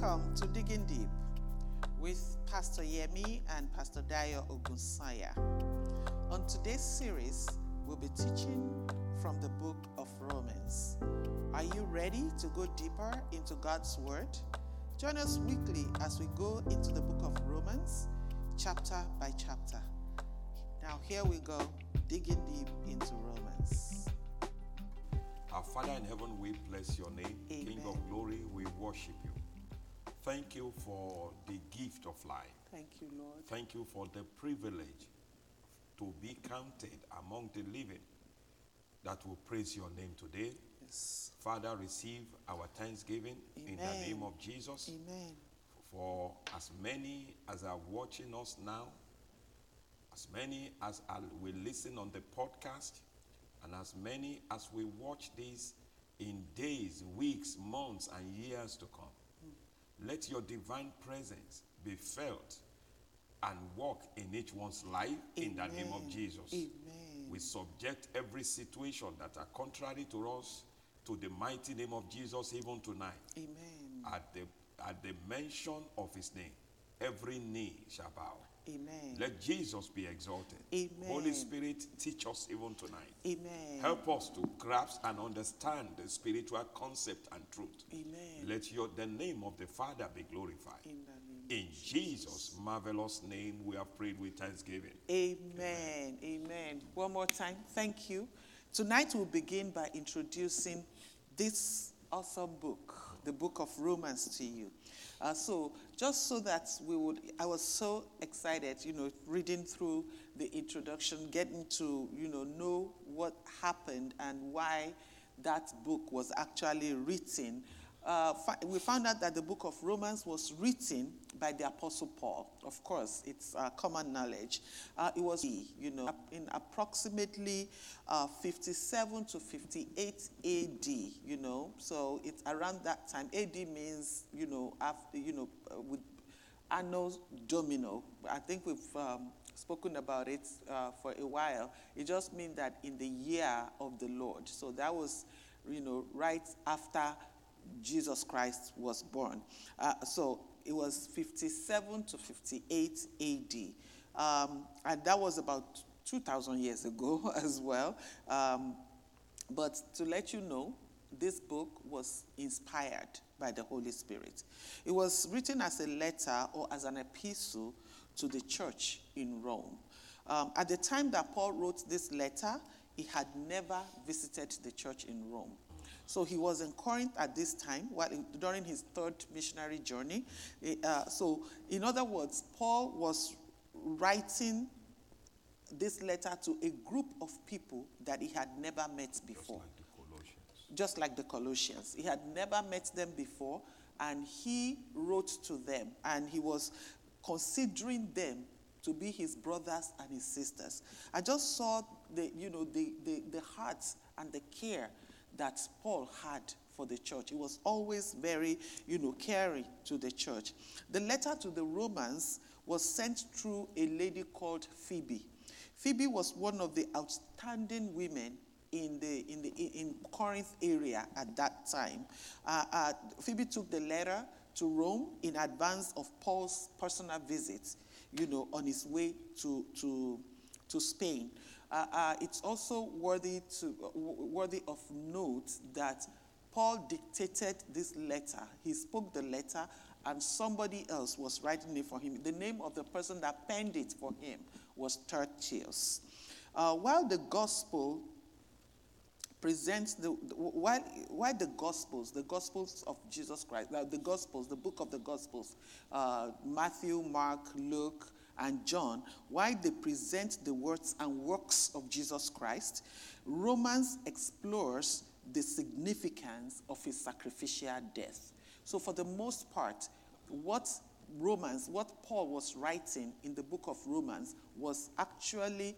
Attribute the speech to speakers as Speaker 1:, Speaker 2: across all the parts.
Speaker 1: Welcome to Digging Deep with Pastor Yemi and Pastor Dayo Ogunsanya. On today's series, we'll be teaching from the book of Romans. Are you ready to go deeper into God's Word? Join us weekly as we go into the book of Romans, chapter by chapter. Now, here we go, digging deep into Romans.
Speaker 2: Our Father in heaven, we bless your name.
Speaker 1: Amen.
Speaker 2: King of glory, we worship you. Thank you for the gift of life.
Speaker 1: Thank you, Lord.
Speaker 2: Thank you for the privilege to be counted among the living that will praise your name today.
Speaker 1: Yes.
Speaker 2: Father, receive our thanksgiving in the name of Jesus.
Speaker 1: Amen.
Speaker 2: For as many as are watching us now, as many as are, will listen on the podcast, and as many as we watch this in days, weeks, months, and years to come, let your divine presence be felt and walk in each one's life in the name of Jesus.
Speaker 1: Amen.
Speaker 2: We subject every situation that are contrary to us to the mighty name of Jesus even tonight.
Speaker 1: Amen.
Speaker 2: At the, at the mention of his name, every knee shall bow.
Speaker 1: Amen.
Speaker 2: Let Jesus be exalted.
Speaker 1: Amen.
Speaker 2: Holy Spirit, teach us even tonight.
Speaker 1: Amen.
Speaker 2: Help us to grasp and understand the spiritual concept and truth.
Speaker 1: Amen.
Speaker 2: Let your, the name of the Father be glorified.
Speaker 1: In the name.
Speaker 2: In Jesus' marvelous name, we have prayed with thanksgiving.
Speaker 1: Amen. Amen. One more time. Thank you. Tonight we'll begin by introducing this awesome book, the book of Romans to you. Uh, so, just so that we would, I was so excited, you know, reading through the introduction, getting to, you know, know what happened and why that book was actually written. Uh, we found out that the book of Romans was written by the Apostle Paul. Of course, it's uh, common knowledge. Uh, it was, you know, in approximately uh, 57 to 58 AD, you know. So it's around that time. AD means, you know, after, you know, uh, with anno domino. I think we've um, spoken about it for a while. It just means that in the year of the Lord. So that was, you know, right after Jesus Christ was born. Uh, so it was 57 to 58 AD. Um, and that was about 2,000 years ago as well. Um, but to let you know, this book was inspired by the Holy Spirit. It was written as a letter or as an epistle to the church in Rome. Um, at the time that Paul wrote this letter, he had never visited the church in Rome. So he was in Corinth at this time, while during his third missionary journey. Eh, uh, so, in other words, Paul was writing this letter to a group of people that he had never met
Speaker 2: Just
Speaker 1: before
Speaker 2: like the Colossians.
Speaker 1: just like the Colossians. He had never met them before, and he wrote to them, and he was considering them to be his brothers and his sisters. I just saw the, you know, the, the, the heart and the care that Paul had for the church. He was always very, you know, caring to the church. The letter to the Romans was sent through a lady called Phoebe. Phoebe was one of the outstanding women in the in the in Corinth area at that time. Uh, uh, Phoebe took the letter to Rome in advance of Paul's personal visit, you know, on his way to to to Spain. Uh, uh, it's also worthy to uh, worthy of note that Paul dictated this letter. He spoke the letter, and somebody else was writing it for him. The name of the person that penned it for him was Tertius. Uh, while the gospel presents the, the why, why the gospels the gospels of jesus christ uh, the gospels the book of the gospels uh, matthew mark luke and john why they present the words and works of jesus christ romans explores the significance of his sacrificial death. So for the most part what romans what paul was writing in the book of romans was actually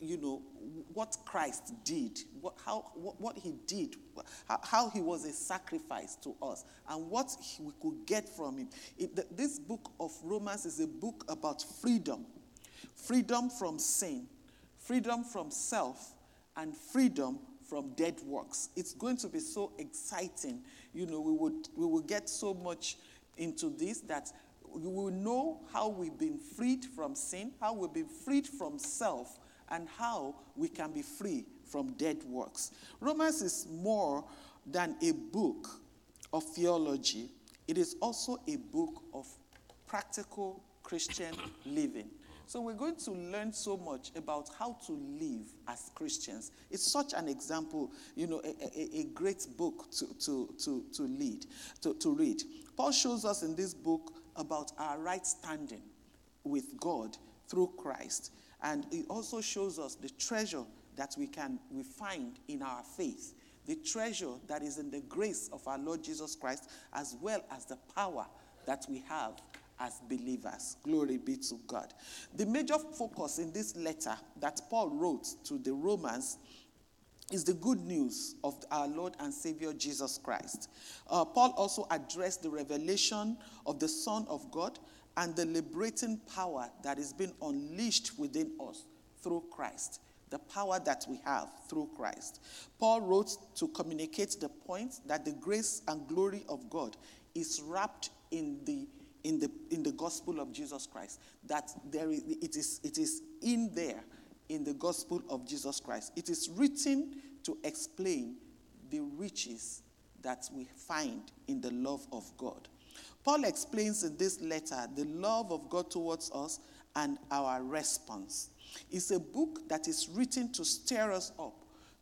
Speaker 1: you know what Christ did, what, how, what, what he did, how, how he was a sacrifice to us, and what he- we could get from him. It, th- this book of Romans is a book about freedom freedom from sin, freedom from self, and freedom from dead works. It's going to be so exciting. You know, we would we will get so much into this that we will know how we've been freed from sin, how we've been freed from self, and how we can be free from dead works. Romans is more than a book of theology, it is also a book of practical Christian living. So we're going to learn so much about how to live as Christians. It's such an example, you know, a, a, a great book to, to, to, to lead, to, to read. Paul shows us in this book about our right standing with God through Christ. And it also shows us the treasure that we can we find in our faith, the treasure that is in the grace of our Lord Jesus Christ, as well as the power that we have as believers. Glory be to God. The major focus in this letter that Paul wrote to the Romans is the good news of our Lord and Savior Jesus Christ. Uh, Paul also addressed the revelation of the Son of God and the liberating power that is being unleashed within us through Christ. The power that we have through Christ. Paul wrote to communicate the point that the grace and glory of God is wrapped in the in the in the gospel of Jesus Christ. That there is, it is it is in there in the gospel of Jesus Christ. It is written to explain the riches that we find in the love of God. Paul explains in this letter the love of God towards us and our response. It's a book that is written to stir us up,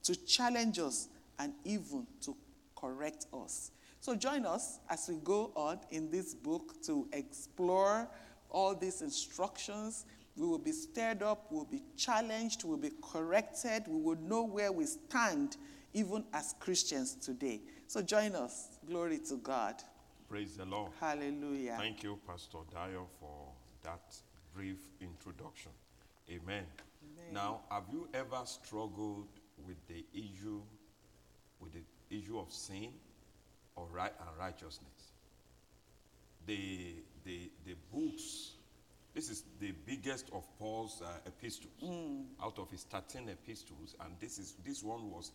Speaker 1: to challenge us, and even to correct us. So join us as we go on in this book to explore all these instructions. We will be stirred up, we'll be challenged, we'll be corrected, we will know where we stand, even as Christians today. So join us. Glory to God.
Speaker 2: Praise the Lord.
Speaker 1: Hallelujah.
Speaker 2: Thank you, Pastor Dayo, for that brief introduction. Amen.
Speaker 1: Amen.
Speaker 2: Now, have you ever struggled with the issue, with the issue of sin or right and righteousness? The the the books. This is the biggest of Paul's uh, epistles, out of his 13 epistles, and this is this one was,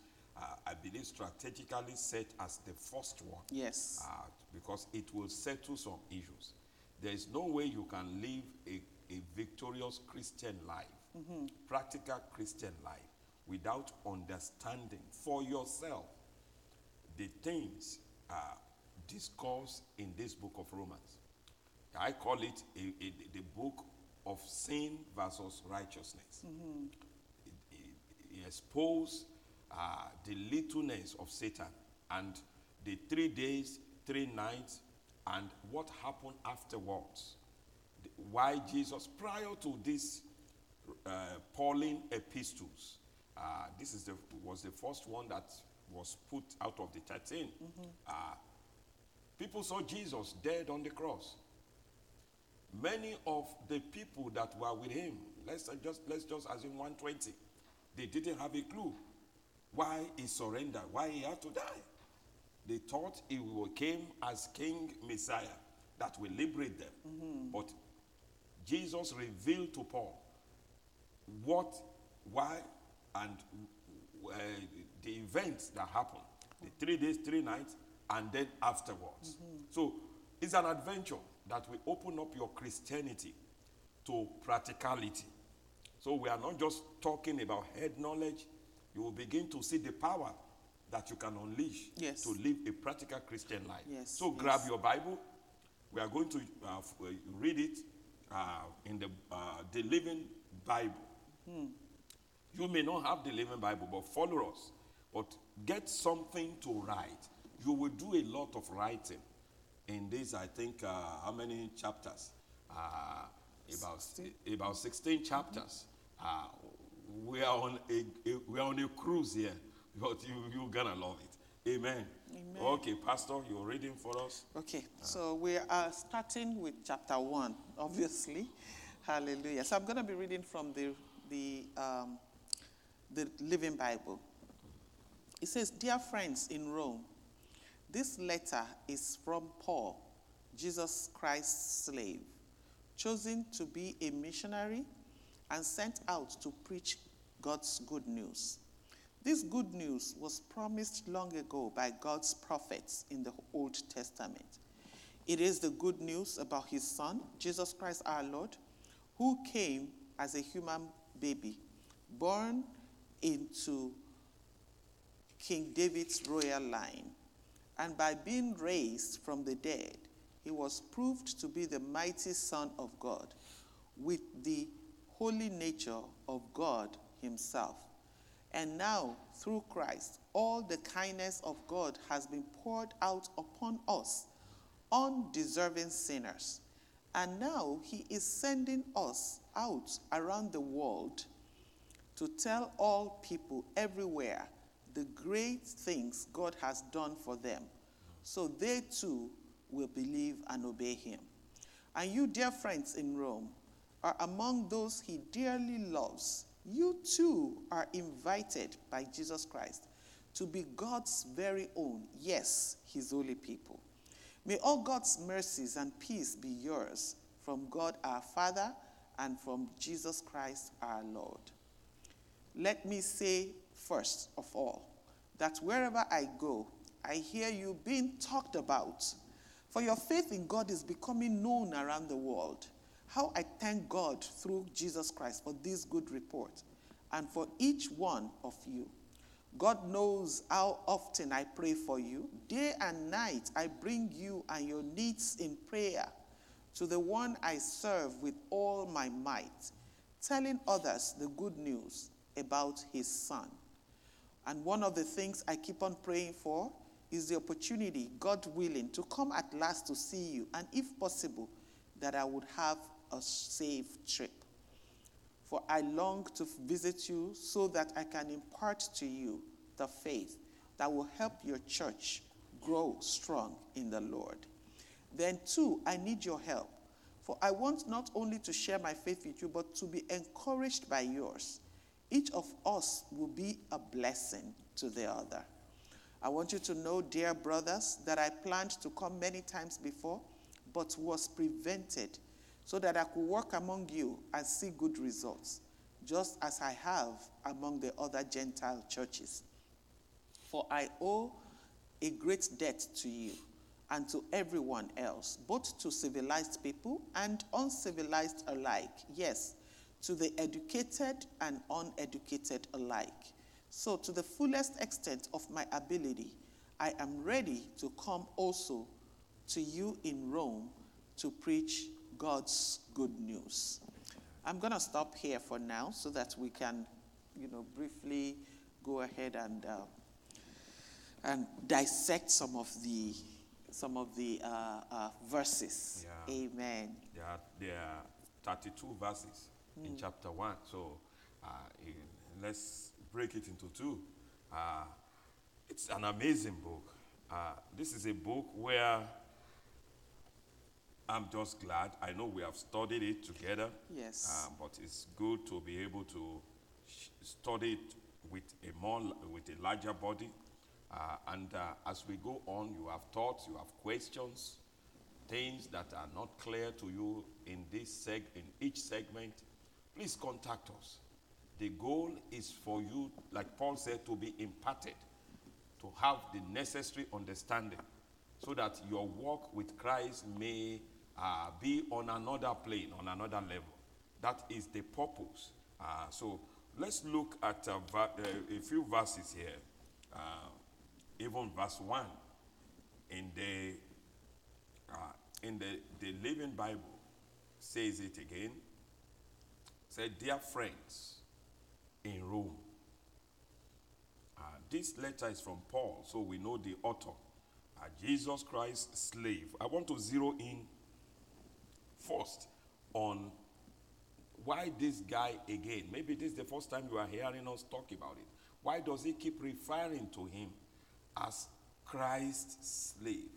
Speaker 2: I believe, strategically set as the first one
Speaker 1: Yes.
Speaker 2: uh, because it will settle some issues. There is no way you can live a, a victorious Christian life, practical Christian life, without understanding for yourself the things uh, discussed in this book of Romans. I call it a, a- the book of sin versus righteousness. It, it, it expose uh, the littleness of Satan and the three days, three nights, and what happened afterwards. Why Jesus, prior to this uh, Pauline epistles, uh, this is the, was the first one that was put out of the 13. Uh, people saw Jesus dead on the cross many of the people that were with him let's uh, just let's just assume 120 they didn't have a clue why he surrendered? Why he had to die? They thought he will- came as king messiah that will liberate them. But jesus revealed to paul what why and uh, the events that happened. The three days three nights and then afterwards. So it's an adventure that will open up your christianity to practicality. So we are not just talking about head knowledge you will begin to see the power that you can unleash
Speaker 1: Yes.
Speaker 2: to live a practical christian life
Speaker 1: Yes,
Speaker 2: so grab
Speaker 1: yes.
Speaker 2: your bible we are going to uh, uh, read it uh, in the, uh, the living bible you may not have the living Bible, but follow us. But get something to write. You will do a lot of writing in this, I think, uh, how many chapters? Uh, about, about 16 chapters. Uh, we, are on a, a- we are on a cruise here, but you, you're going to love it. Amen.
Speaker 1: Amen.
Speaker 2: Okay, Pastor, you're reading for us?
Speaker 1: Okay, so we are starting with chapter one, obviously. Hallelujah. So I'm to be reading from the, the, um, the Living Bible. It says, Dear friends in Rome, this letter is from Paul, Jesus Christ's slave, chosen to be a missionary and sent out to preach God's good news. This good news was promised long ago by God's prophets in the Old Testament. It is the good news about his son, Jesus Christ our Lord, who came as a human baby, born into King David's royal line. And by being raised from the dead, he was proved to be the mighty Son of God with the holy nature of God himself. And now, through Christ, all the kindness of God has been poured out upon us, undeserving sinners. And now he is sending us out around the world to tell all people everywhere the great things God has done for them, so they too will believe and obey him. And you, dear friends in Rome, are among those he dearly loves. You too are invited by Jesus Christ to be God's very own, yes, his holy people. May all God's mercies and peace be yours from God our Father and from Jesus Christ our Lord. Let me say first of all that wherever I go, I hear you being talked about. For your faith in God is becoming known around the world. How I thank God through Jesus Christ for this good report and for each one of you. God knows how often I pray for you. Day and night, I bring you and your needs in prayer to the one I serve with all my might, telling others the good news about his son. And one of the things I keep on praying for is the opportunity, God willing, to come at last to see you, and if possible, that I would have a safe trip. For I long to visit you so that I can impart to you the faith that will help your church grow strong in the Lord. Then, too, I need your help. For I want not only to share my faith with you, but to be encouraged by yours. Each of us will be a blessing to the other. I want you to know, dear brothers, that I planned to come many times before, but was prevented so that I could work among you and see good results, just as I have among the other Gentile churches. For I owe a great debt to you and to everyone else, both to civilized people and uncivilized alike. Yes, to the educated and uneducated alike. So, to the fullest extent of my ability, I am ready to come also to you in Rome to preach God's good news. I'm going to stop here for now so that we can, you know, briefly go ahead and uh, and dissect some of the some of the uh, uh, verses.
Speaker 2: Yeah.
Speaker 1: Amen.
Speaker 2: There are, there are 32 verses in chapter 1. So uh, in- let's break it into two. Uh, it's an amazing book. Uh, this is a book where I'm just glad. I know we have studied it together.
Speaker 1: Yes.
Speaker 2: Uh, but it's good to be able to sh- study it with a more with a larger body. Uh, and uh, as we go on, you have thoughts, you have questions, things that are not clear to you in this seg in each segment. Please contact us. The goal is for you, like Paul said, to be imparted, to have the necessary understanding, so that your walk with Christ may uh, be on another plane, on another level. That is the purpose. Uh, so let's look at uh, va- uh, a few verses here. Uh, even verse 1 in the, uh, in the, the Living Bible says it again. Said, Dear friends in Rome. This letter is from Paul, so we know the author. Jesus Christ, slave. I want to zero in first on why this guy again. Maybe this is the first time you are hearing us talk about it. Why does he keep referring to him as Christ's slave?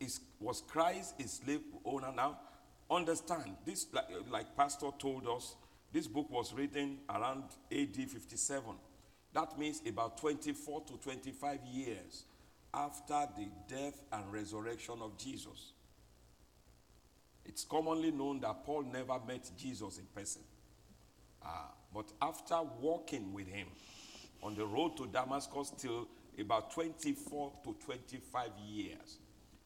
Speaker 2: Is, was Christ a slave owner now? Understand, this, like, like Pastor told us, this book was written around AD 57. That means about 24 to 25 years after the death and resurrection of Jesus. It's commonly known that Paul never met Jesus in person. Uh, but after walking with him on the road to Damascus till about 24 to 25 years,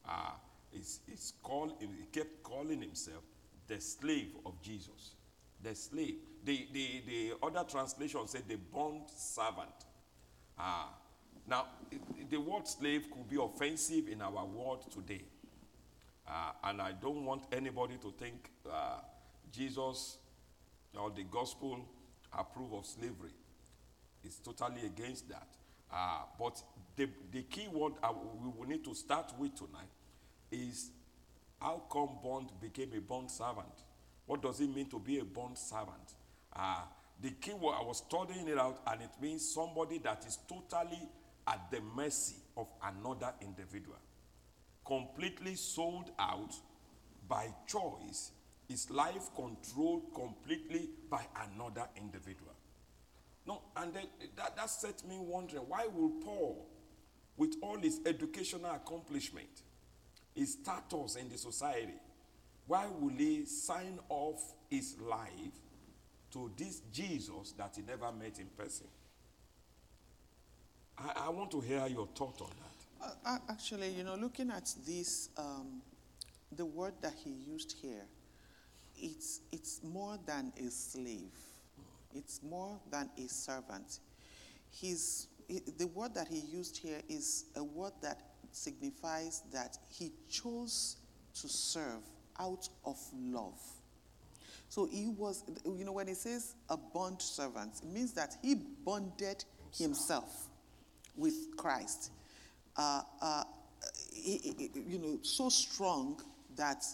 Speaker 2: uh, he kept calling himself the slave of Jesus. The slave. The, the, the other translation said the bond servant. Ah, now, the word slave could be offensive in our world today. Uh, and I don't want anybody to think uh, Jesus or the gospel approve of slavery. It's totally against that. Uh, but the, the key word we will need to start with tonight is how come bond became a bond servant? What does it mean to be a bond servant? Uh, the key word, I was studying it out, and it means somebody that is totally at the mercy of another individual completely sold out by choice, his life controlled completely by another individual. No, and then that, that set me wondering why will Paul, with all his educational accomplishment, his status in the society, why will he sign off his life to this Jesus that he never met in person? I, I want to hear your thought on that.
Speaker 1: Uh, uh, actually, you know, looking at this, um, the word that he used here, it's, it's more than a slave. It's more than a servant. He's, he- the word that he used here is a word that signifies that he chose to serve out of love. So he was, you know, when he says a bond servant, it means that he bonded himself with Christ. Uh, uh, you know, so strong that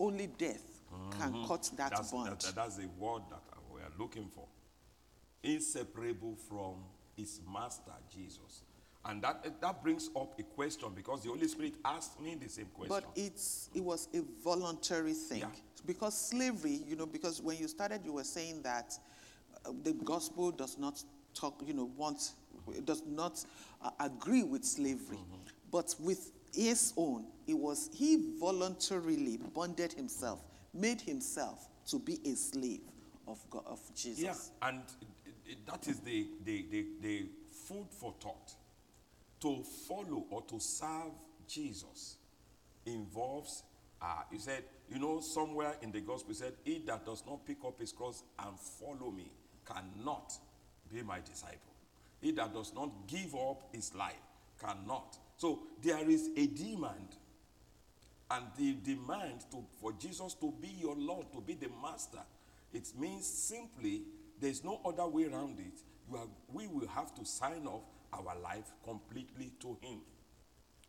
Speaker 1: only death can cut that
Speaker 2: that's,
Speaker 1: bond.
Speaker 2: that- that's the word that we are looking for. Inseparable from his master Jesus. And that, that brings up a question because the Holy Spirit asked me the same question.
Speaker 1: But it's it was a voluntary thing
Speaker 2: Yeah.
Speaker 1: because slavery, you know, because when you started, you were saying that uh, the gospel does not talk, you know, want does not uh, agree with slavery,
Speaker 2: Mm-hmm.
Speaker 1: but with his own, it was he voluntarily bonded himself, made himself to be a slave of God, of Jesus.
Speaker 2: yeah, and that is the, the, the, the food for thought. To follow or to serve Jesus involves, uh, he said, you know, somewhere in the gospel, he said, He that does not pick up his cross and follow me cannot be my disciple. He that does not give up his life cannot. So there is a demand and the demand to, for Jesus to be your Lord, to be the master, it means simply there's no other way around it. You are, we will have to sign off our life completely to Him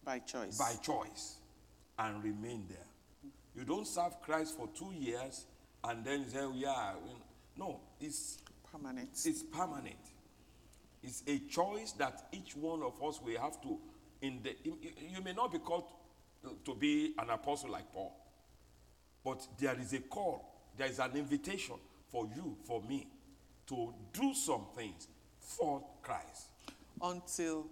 Speaker 1: by choice.
Speaker 2: by choice and remain there. You don't serve Christ for two years and then say, oh, yeah, no, it's,
Speaker 1: permanent.
Speaker 2: it's permanent. It's a choice that each one of us will have to. In the, you- you may not be called to be an apostle like Paul, but there is a call, there is an invitation for you, for me, to do some things for Christ
Speaker 1: until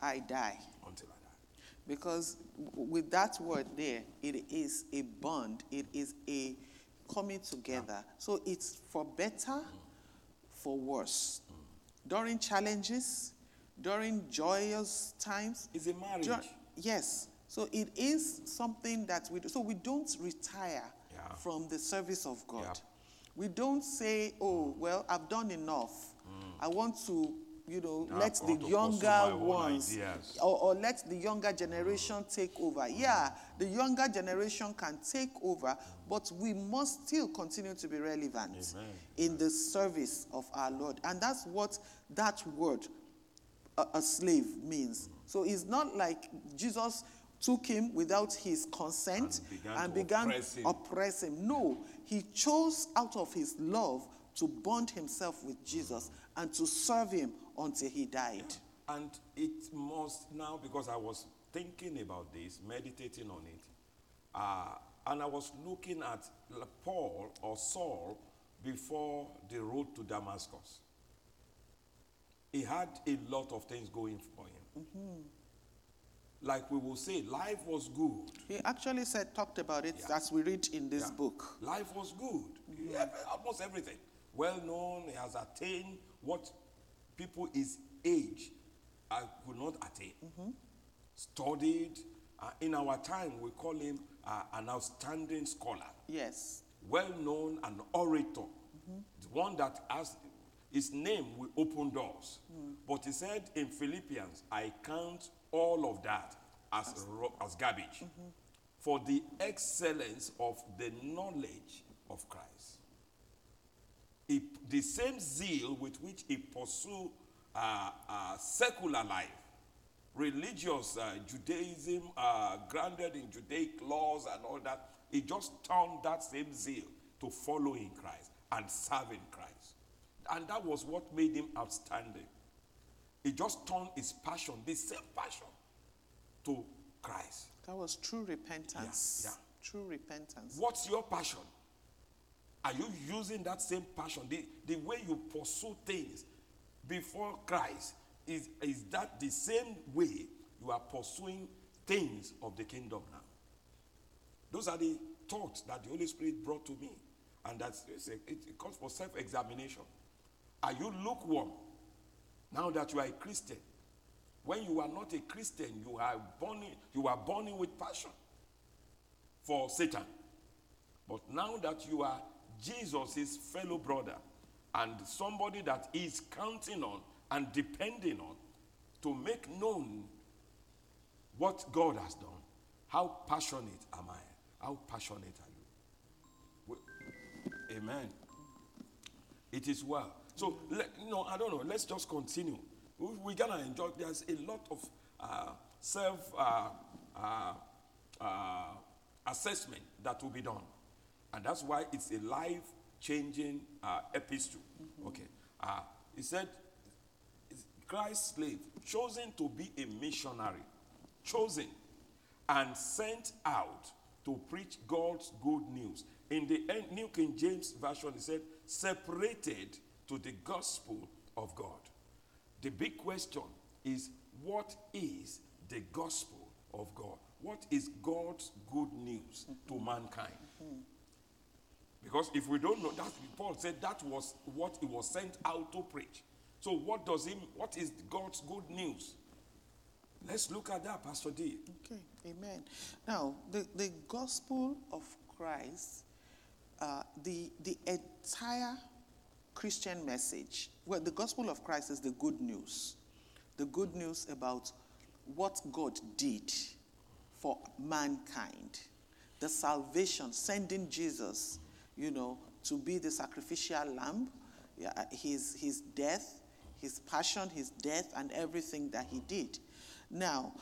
Speaker 1: I die.
Speaker 2: until I die.
Speaker 1: Because with that word there, it is a bond, it is a coming together. So it's for better, for worse. During challenges, during joyous times.
Speaker 2: It's a marriage.
Speaker 1: dur- yes. So it is something that we do. So we don't retire
Speaker 2: Yeah.
Speaker 1: from the service of God.
Speaker 2: Yeah.
Speaker 1: We don't say, oh, well, I've done enough. Mm. I want to, you know,
Speaker 2: Yeah,
Speaker 1: let the
Speaker 2: want to pursue my
Speaker 1: younger ones or, or let the younger generation mm. take over. Yeah, the younger generation can take over, but we must still continue to be relevant
Speaker 2: Amen.
Speaker 1: in the service of our Lord. And that's what that word, a, a slave, means. Mm. So it's not like Jesus took him without his consent
Speaker 2: And began to oppress him.
Speaker 1: oppress him. No, he chose out of his love to bond himself with Jesus mm. and to serve him until he died.
Speaker 2: And it must now, because I was thinking about this, meditating on it, uh, and I was looking at Paul or Saul before the road to Damascus. He had a lot of things going for him. Like we will say, life was good.
Speaker 1: He actually said, talked about it
Speaker 2: Yeah.
Speaker 1: as we read in this
Speaker 2: Yeah.
Speaker 1: book.
Speaker 2: Life was good. Yeah, almost everything. Well known, he has attained what people his age uh, could not attain. Studied, uh, in our time, we call him uh, an outstanding scholar,
Speaker 1: Yes.
Speaker 2: well known, an orator, the one that has his name will open doors. But he said in Philippians, I count all of that as, ro- as garbage for the excellence of the knowledge of Christ. He, the same zeal with which he pursued uh, uh, secular life, religious uh, Judaism, uh, grounded in Judaic laws and all that, he just turned that same zeal to following Christ and serving Christ. And that was what made him outstanding. He just turned his passion, the same passion, to Christ.
Speaker 1: That was true repentance.
Speaker 2: Yeah, yeah.
Speaker 1: True repentance.
Speaker 2: What's your passion? Are you using that same passion? The, the way you pursue things before Christ, is, is that the same way you are pursuing things of the kingdom now? Those are the thoughts that the Holy Spirit brought to me. And that's, it calls for self examination. Are you lukewarm now that you are a Christian? When you are not a Christian, you are burning, you are burning with passion for Satan. But now that you are Jesus' fellow brother and somebody that is counting on and depending on to make known what God has done, how passionate am I? How passionate are you? Amen. It is well. So, let, know, I don't know. Let's just continue. We, we're gonna enjoy. There's a lot of uh, self uh, uh, uh, assessment that will be done, and that's why it's a life-changing uh, epistle. Okay. Uh, he said, Christ's slave, chosen to be a missionary, chosen and sent out to preach God's good news. In the New King James Version, he said, separated to the gospel of God. The big question is, what is the gospel of God? What is God's good news to mankind? Because if we don't know that, Paul said that was what he was sent out to preach. So what does he what is God's good news? Let's look at that, Pastor D.
Speaker 1: Okay, amen. Now, the, the gospel of Christ, uh, the, the entire Christian message, well, the gospel of Christ is the good news. The good news about what God did for mankind. The salvation, sending Jesus, you know, to be the sacrificial lamb, yeah, his, his death, his passion, his death, and everything that he did. Now,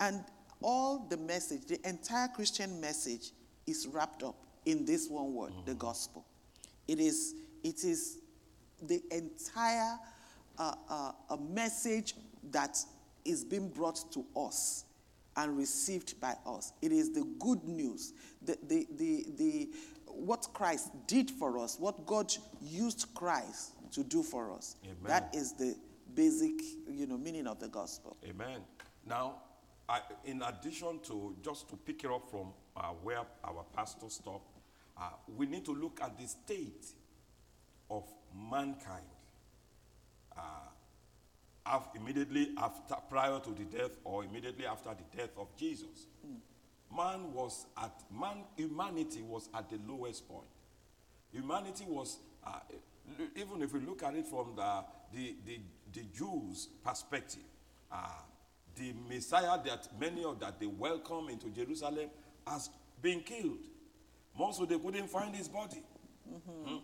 Speaker 1: and all the message, the entire Christian message is wrapped up in this one word, the gospel. It is, it is the entire uh, uh, a message that is being brought to us and received by us. It is the good news, the, the, the, the, what Christ did for us, what God used Christ to do for us.
Speaker 2: Amen.
Speaker 1: That is the basic, you know, meaning of the gospel.
Speaker 2: Amen. Now, I, in addition to just to pick it up from uh, where our pastor stopped, uh, we need to look at the state of mankind uh, af- immediately after, prior to the death, or immediately after the death of Jesus. Man was at man. Humanity was at the lowest point. Humanity was, uh, even if we look at it from the, the, the, the Jews' perspective, uh, the Messiah that many of that they welcome into Jerusalem has been killed. Most of they couldn't find his body. Hmm?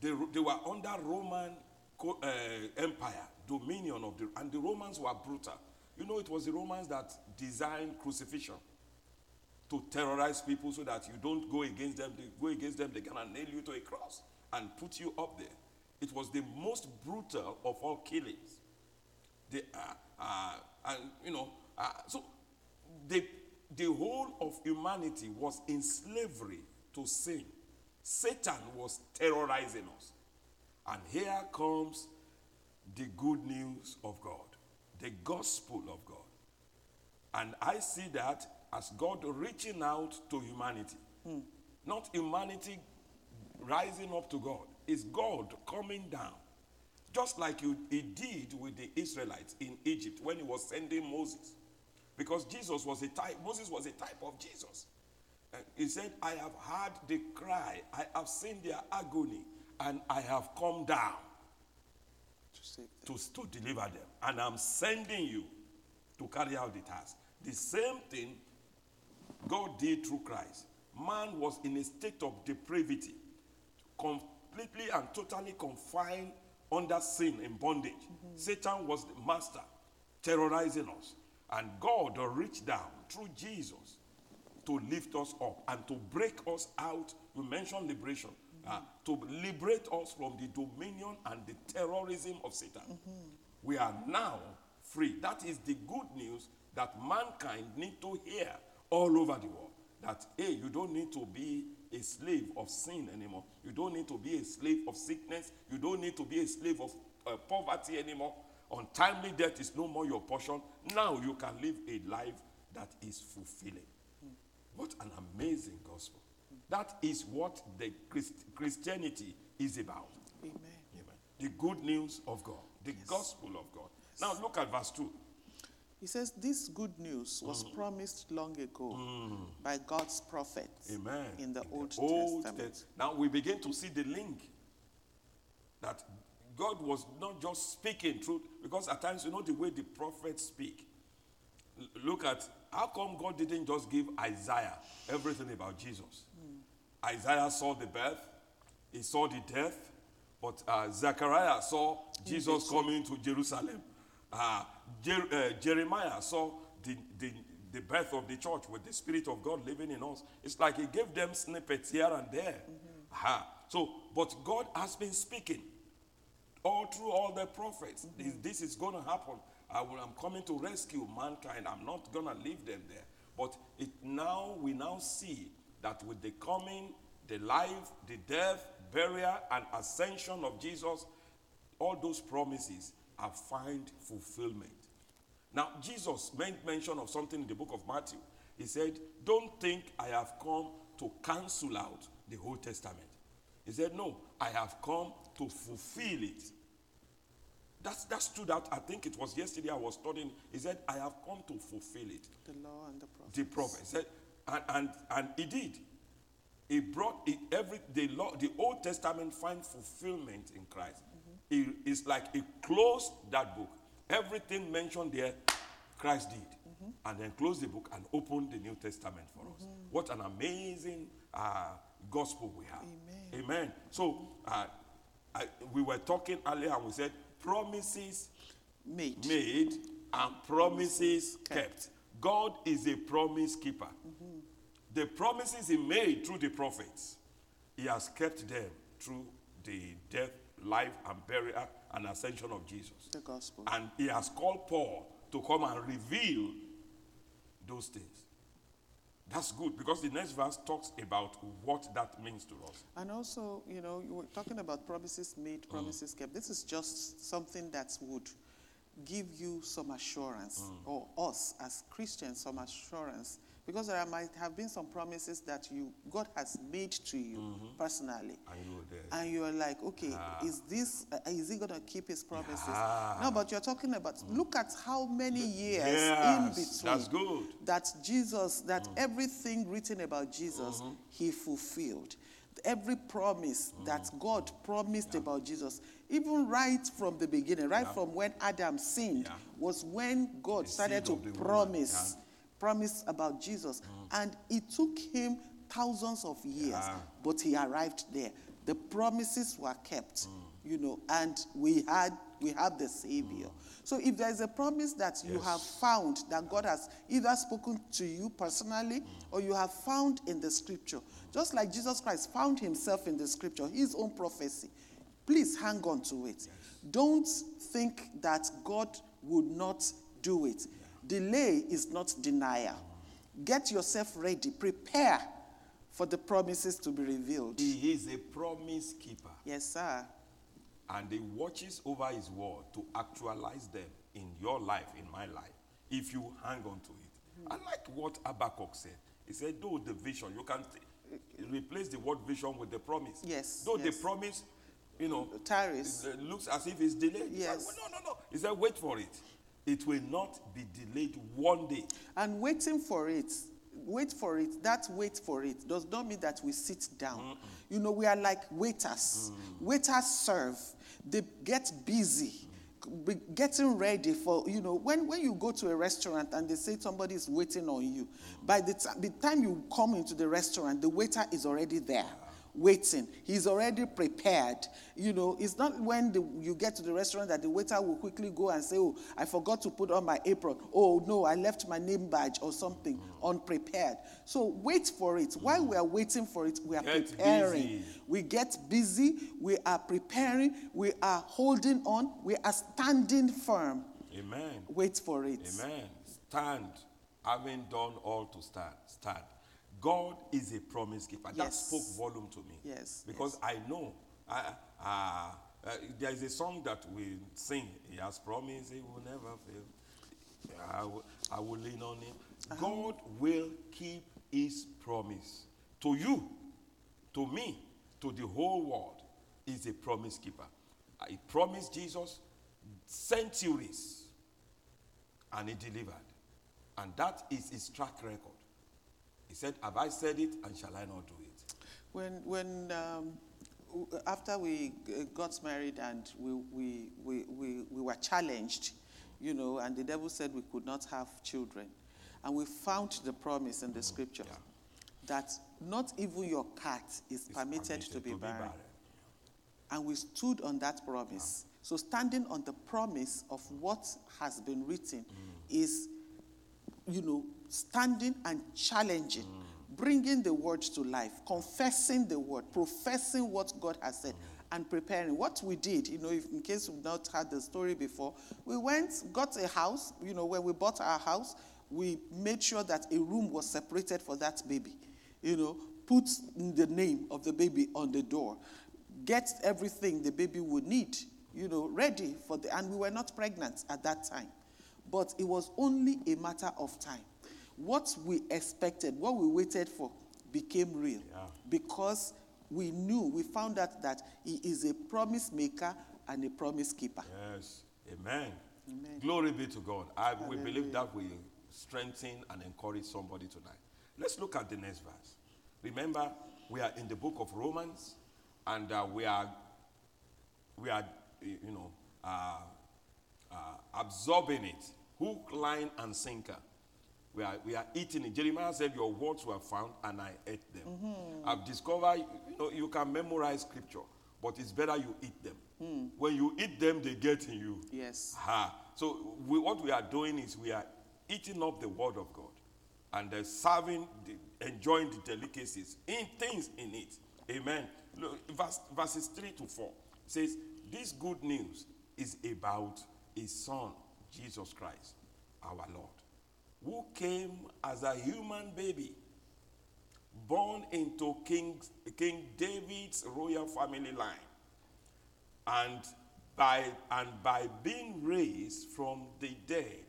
Speaker 2: They, they were under Roman co- uh, Empire, dominion of the, and the Romans were brutal. You know, it was the Romans that designed crucifixion to terrorize people so that you don't go against them. They go against them, they're gonna nail you to a cross and put you up there. It was the most brutal of all killings. The, uh, uh, and you know, uh, so the, the whole of humanity was in slavery to sin. Satan was terrorizing us. And here comes the good news of God, the gospel of God. And I see that as God reaching out to humanity. Not humanity rising up to God. It's God coming down. Just like you, he did with the Israelites in Egypt when he was sending Moses because Jesus was a type, Moses was a type of Jesus. Uh, he said, I have heard the cry, I have seen their agony, and I have come down
Speaker 1: To
Speaker 2: to, to deliver them. And I'm sending you to carry out the task. The same thing God did through Christ. Man was in a state of depravity, completely and totally confined under sin and bondage. Mm-hmm. Satan was the master, terrorizing us. And God reached down through Jesus to lift us up and to break us out. We mentioned liberation. uh, to liberate us from the dominion and the terrorism of Satan. Mm-hmm. We are now free. That is the good news that mankind need to hear all over the world. That, hey, you don't need to be a slave of sin anymore. You don't need to be a slave of sickness. You don't need to be a slave of uh, poverty anymore. Untimely death is no more your portion. Now you can live a life that is fulfilling. What an amazing gospel. That is what the Christ- Christianity is about.
Speaker 1: Amen.
Speaker 2: Amen. The good news of God, the gospel of God. Now look at verse 2.
Speaker 1: He says, This good news was mm. promised long ago mm. by God's prophets
Speaker 2: Amen.
Speaker 1: in the Old,
Speaker 2: Old
Speaker 1: Testament.
Speaker 2: Test- Now we begin to see the link that God was not just speaking truth, because at times, you know, the way the prophets speak. L- Look at how come God didn't just give Isaiah everything about Jesus? Hmm. Isaiah saw the birth, he saw the death, but uh, Zechariah saw Jesus coming to Jerusalem. Uh, Jer- uh, Jeremiah saw the, the, the birth of the church with the Spirit of God living in us. It's like he gave them snippets here and there. Aha. So, but God has been speaking all through all the prophets. This, this is going to happen. I will, I'm coming to rescue mankind. I'm not going to leave them there. But it now we now see that with the coming, the life, the death, burial, and ascension of Jesus, all those promises are find fulfillment. Now, Jesus made mention of something in the book of Matthew. He said, Don't think I have come to cancel out the Old Testament. He said, No, I have come to fulfill it. That's, that's true that I think it was yesterday I was studying. He said, I have come to fulfill it.
Speaker 1: The law and the prophets.
Speaker 2: The prophet He said, and, and, and he did. He brought it, every the law, the Old Testament find fulfillment in Christ. He- it's like he closed that book. Everything mentioned there, Christ did. And then closed the book and opened the New Testament for us. What an amazing uh, gospel we have.
Speaker 1: Amen.
Speaker 2: Amen. So uh, I, we were talking earlier and we said promises
Speaker 1: Made.
Speaker 2: made and promises kept. God is a promise keeper. The promises he made through the prophets, he has kept them through the death, life, and burial and ascension of Jesus.
Speaker 1: The gospel.
Speaker 2: And he has called Paul to come and reveal those things. That's good because the next verse talks about what that means to us.
Speaker 1: And also, you know, you were talking about promises made, mm. promises kept. This is just something that would give you some assurance, mm. or us as Christians, some assurance. Because there might have been some promises that you God has made to you mm-hmm. personally.
Speaker 2: And you.
Speaker 1: And you're like, okay, ah. is this, uh, is he going to keep his promises?
Speaker 2: Yeah.
Speaker 1: No, but you're talking about, mm. look at how many years
Speaker 2: Yes,
Speaker 1: in between
Speaker 2: that's good.
Speaker 1: that Jesus, that mm. everything written about Jesus, mm-hmm. he fulfilled. Every promise mm. that God promised about Jesus, even right from the beginning, right from when Adam sinned,
Speaker 2: Yeah.
Speaker 1: was when God
Speaker 2: The
Speaker 1: started to
Speaker 2: of the woman,
Speaker 1: promise,
Speaker 2: yeah.
Speaker 1: Promise about Jesus. Mm. And it took him thousands of years,
Speaker 2: Yeah.
Speaker 1: but he arrived there. The promises were kept, mm. you know, and we had we have the Savior. Mm. So if there is a promise that you
Speaker 2: Yes.
Speaker 1: have found that God has either spoken to you personally or you have found in the scripture, just like Jesus Christ found himself in the scripture, his own prophecy, please hang on to it. Don't think that God would not do it. Delay is not denial. Get yourself ready, prepare for the promises to be revealed.
Speaker 2: He is a promise keeper.
Speaker 1: Yes, sir.
Speaker 2: and he watches over his word to actualize them in your life, in my life, if you hang on to it. I like what Habakkuk said. He said, though the vision, you can t- replace the word vision with the promise.
Speaker 1: Yes,
Speaker 2: Though the promise, you know, it looks as if it's delayed.
Speaker 1: Yes.
Speaker 2: "Well, no, no, no. He said, wait for it. It will not be delayed one day.
Speaker 1: And waiting for it, wait for it, that wait for it does not mean that we sit down. You know, we are like waiters. Mm. Waiters serve, they get busy. be- Getting ready for, you know, when, when you go to a restaurant and they say somebody is waiting on you, mm. by the, ti- the time you come into the restaurant, the waiter is already there waiting. He's already prepared. You know, it's not when the, you get to the restaurant that the waiter will quickly go and say, Oh, I forgot to put on my apron. Oh, no, I left my name badge or something unprepared. So wait for it. While we are waiting for it, we are
Speaker 2: Get
Speaker 1: preparing.
Speaker 2: busy.
Speaker 1: We get busy. We are preparing. We are holding on. We are standing firm.
Speaker 2: Amen.
Speaker 1: Wait for it.
Speaker 2: Amen. Stand. Having done all to stand. Stand. God is a promise keeper. That spoke volume to me.
Speaker 1: Yes,
Speaker 2: Because I know. I, uh, uh, there is a song that we sing. He has promised he will never fail. I will, I will lean on him. God will keep his promise to you, to me, to the whole world. Is a promise keeper. He promised Jesus centuries and he delivered. And that is his track record. He said, Have I said it and shall I not do it?
Speaker 1: When, when um, after we got married and we, we, we, we, we were challenged, you know, and the devil said we could not have children. And we found the promise in the scripture
Speaker 2: Yeah.
Speaker 1: that not even your cat is
Speaker 2: It's
Speaker 1: permitted, to be barren. And we stood on that promise. So, standing on the promise of what has been written is, you know, standing and challenging, bringing the word to life, confessing the word, professing what God has said, and preparing. What we did, you know, if, in case we've not had the story before, we went, got a house. You know, when we bought our house, we made sure that a room was separated for that baby. You know, put the name of the baby on the door get everything the baby would need, you know, ready for the, and we were not pregnant at that time. But it was only a matter of time. What we expected, what we waited for, became real
Speaker 2: Yeah.
Speaker 1: because we knew, we found out that he is a promise maker and a promise keeper.
Speaker 2: Yes. Amen.
Speaker 1: Amen.
Speaker 2: Glory be to God. I, we believe that will strengthen and encourage somebody tonight. Let's look at the next verse. Remember, we are in the book of Romans, and uh, we are, we are, you know, uh, uh, absorbing it, hook, line, and sinker. We are, we are eating it. Jeremiah said, Your words were found, and I ate them. I've discovered, you know, you can memorize scripture, but it's better you eat them. When you eat them, they get in you.
Speaker 1: Yes.
Speaker 2: Ha. So we, what we are doing is we are eating up the word of God and uh, serving, the, enjoying the delicacies in things in it. Amen. Look, verse, verses 3 to 4 says, This good news is about his son, Jesus Christ, our Lord, who came as a human baby, born into King, King David's royal family line and by and by being raised from the dead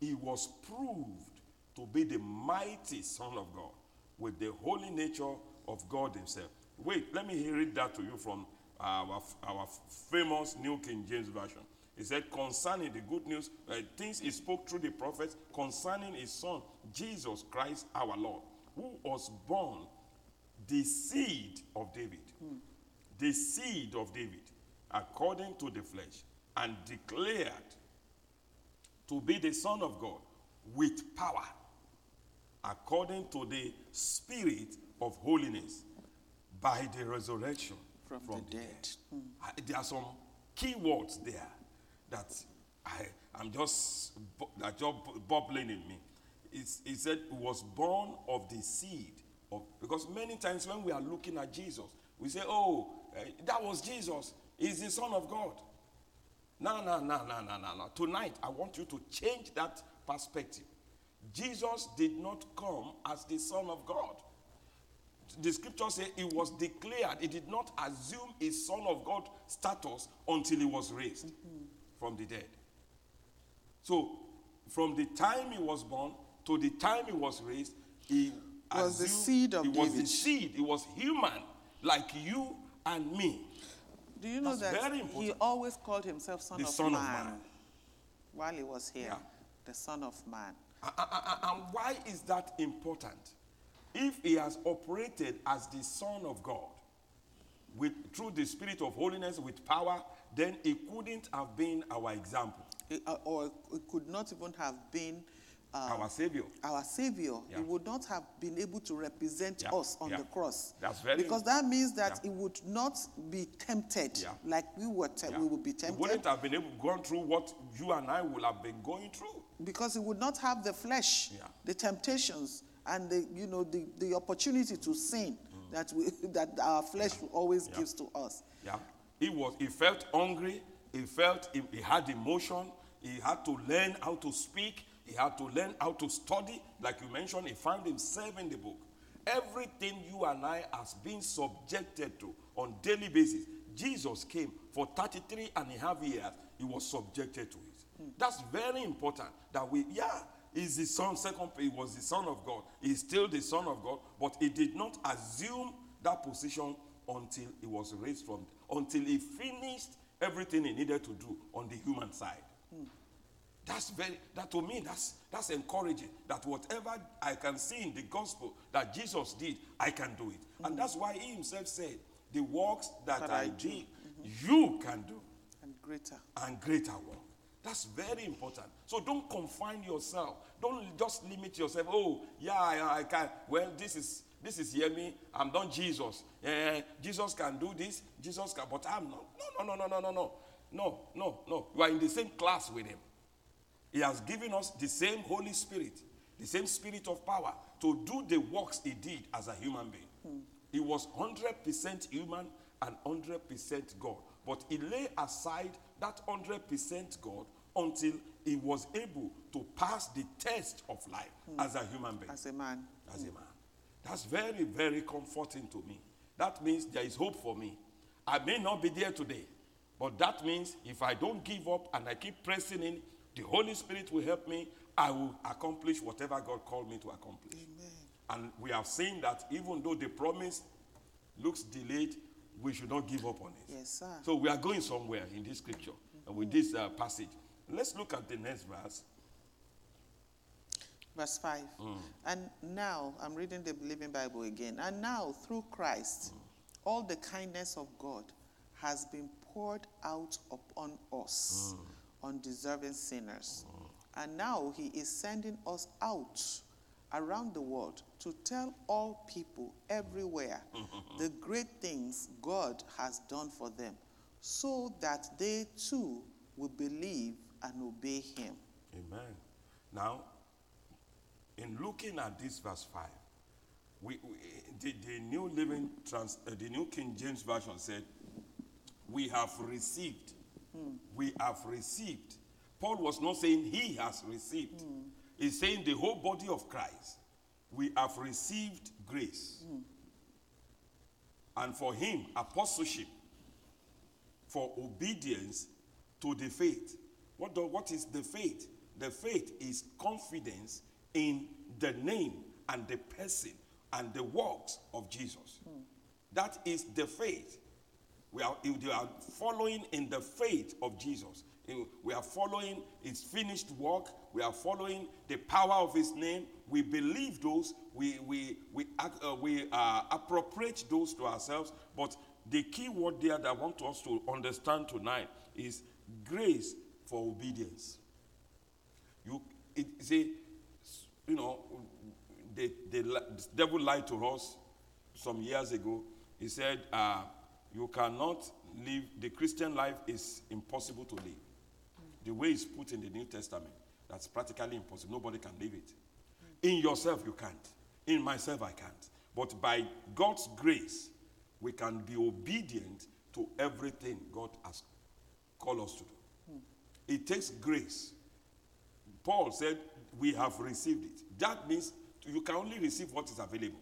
Speaker 2: he was proved to be the mighty son of god with the holy nature of god himself. Wait let me read that to you from our, our famous new king james version he said concerning the good news uh, things he spoke through the prophets concerning his son jesus christ our lord who was born the seed of david the seed of David, according to the flesh, and declared to be the Son of God with power, according to the Spirit of holiness, by the resurrection
Speaker 1: From the dead.
Speaker 2: I- There are some key words there that I, I'm just that just bubbling in me. He said was born of the seed of because many times when we are looking at Jesus, we say, "Oh, eh, that was Jesus. He's the Son of God." No, no, no, no, no, no, no. Tonight, I want you to change that perspective. Jesus did not come as the Son of God. The scripture says he was declared, he did not assume a Son of God status until he was raised from the dead. So, from the time he was born to the time he was raised, he
Speaker 1: Was the seed of
Speaker 2: he was the seed. He was human, like you and me.
Speaker 1: Do you know
Speaker 2: That's
Speaker 1: that he always called himself son,
Speaker 2: The
Speaker 1: of,
Speaker 2: Son of
Speaker 1: man.
Speaker 2: Man.
Speaker 1: while he was here,
Speaker 2: Yeah.
Speaker 1: the Son of Man.
Speaker 2: And why is that important? If he has operated as the Son of God with, through the Spirit of holiness with power, then he couldn't have been our example,
Speaker 1: It- uh, or it could not even have been uh,
Speaker 2: our Savior.
Speaker 1: our Savior.
Speaker 2: Yeah.
Speaker 1: He would not have been able to represent
Speaker 2: Yeah,
Speaker 1: us on
Speaker 2: yeah.
Speaker 1: the cross.
Speaker 2: That's very-
Speaker 1: because that means that he would not be tempted like we were. Te-. We would be tempted.
Speaker 2: He wouldn't have been able to go through what you and I will have been going through.
Speaker 1: because he would not have the flesh, the temptations, and the you know the, the opportunity to sin that we that our flesh always
Speaker 2: Mm.
Speaker 1: Gives to us.
Speaker 2: Yeah. He was he felt hungry, he felt he, he had emotion, he had to learn how to speak, he had to learn how to study. Like you mentioned, he found himself in the book. Everything you and I has been subjected to on daily basis. Jesus came for 33 and a half years, he was subjected to it. That's very important that we, yeah, he's the son, second, he was the son of God. He's still the son of God, but he did not assume that position until he was raised from, until he finished everything he needed to do on the human side. That's very that to me that's that's encouraging. That whatever I can see in the gospel that Jesus did, I can do it. And that's why he himself said, The works that,
Speaker 1: That
Speaker 2: I,
Speaker 1: I do."
Speaker 2: did, mm-hmm. you can do,
Speaker 1: And greater.
Speaker 2: and greater work. That's very important. So don't confine yourself. Don't just limit yourself. Oh, yeah, I, I can. Well, this is this is hear me. I'm not Jesus. Eh, Jesus can do this. Jesus can, but I'm not. No, no, no, no, no, no, no, no, no, no. You are in the same class with him. He has given us the same Holy Spirit, the same Spirit of power to do the works he did as a human being. He was 100% human and 100% God. But he lay aside that 100% God until he was able to pass the test of life as a human being
Speaker 1: As a man.
Speaker 2: as a man. That's very, very comforting to me. That means there is hope for me. I may not be there today, but that means if I don't give up and I keep pressing in, the Holy Spirit will help me. I will accomplish whatever God called me to accomplish.
Speaker 1: Amen.
Speaker 2: And we have seen that even though the promise looks delayed, we should not give up on it.
Speaker 1: Yes, sir.
Speaker 2: So we are going somewhere in this scripture and with this uh, passage. Let's look at the next verse.
Speaker 1: Verse 5. Mm. And now, I'm reading the Living Bible again. And now, through Christ, mm. all the kindness of God has been poured out upon us, mm. undeserving sinners. And now, He is sending us out around the world to tell all people everywhere mm-hmm. the great things God has done for them, so that they too will believe and obey Him.
Speaker 2: Amen. Now, in looking at this verse 5, we, we- the, the New Living Trans, uh, the New King James Version said, We have received. Hmm. We have received. Paul was not saying he has received. Hmm. He's saying the whole body of Christ. We have received grace. Hmm. And for him, apostleship for obedience to the faith. What, do, what is the faith? The faith is confidence in the name and the person and the works of Jesus. That is the faith. We are, we are following in the faith of Jesus. We are following his finished work. We are following the power of his name. We believe those. We, we, we, uh, we uh, appropriate those to ourselves. But the key word there that I want us to understand tonight is grace for obedience. You it, see, you know, the, the, the devil lied to us some years ago. He said, uh, you cannot live, the Christian life is impossible to live. The way it's put in the New Testament, that's practically impossible. Nobody can live it. In yourself, you can't. In myself, I can't. But by God's grace, we can be obedient to everything God has called us to do. It takes grace. Paul said, We have received it. That means you can only receive what is available.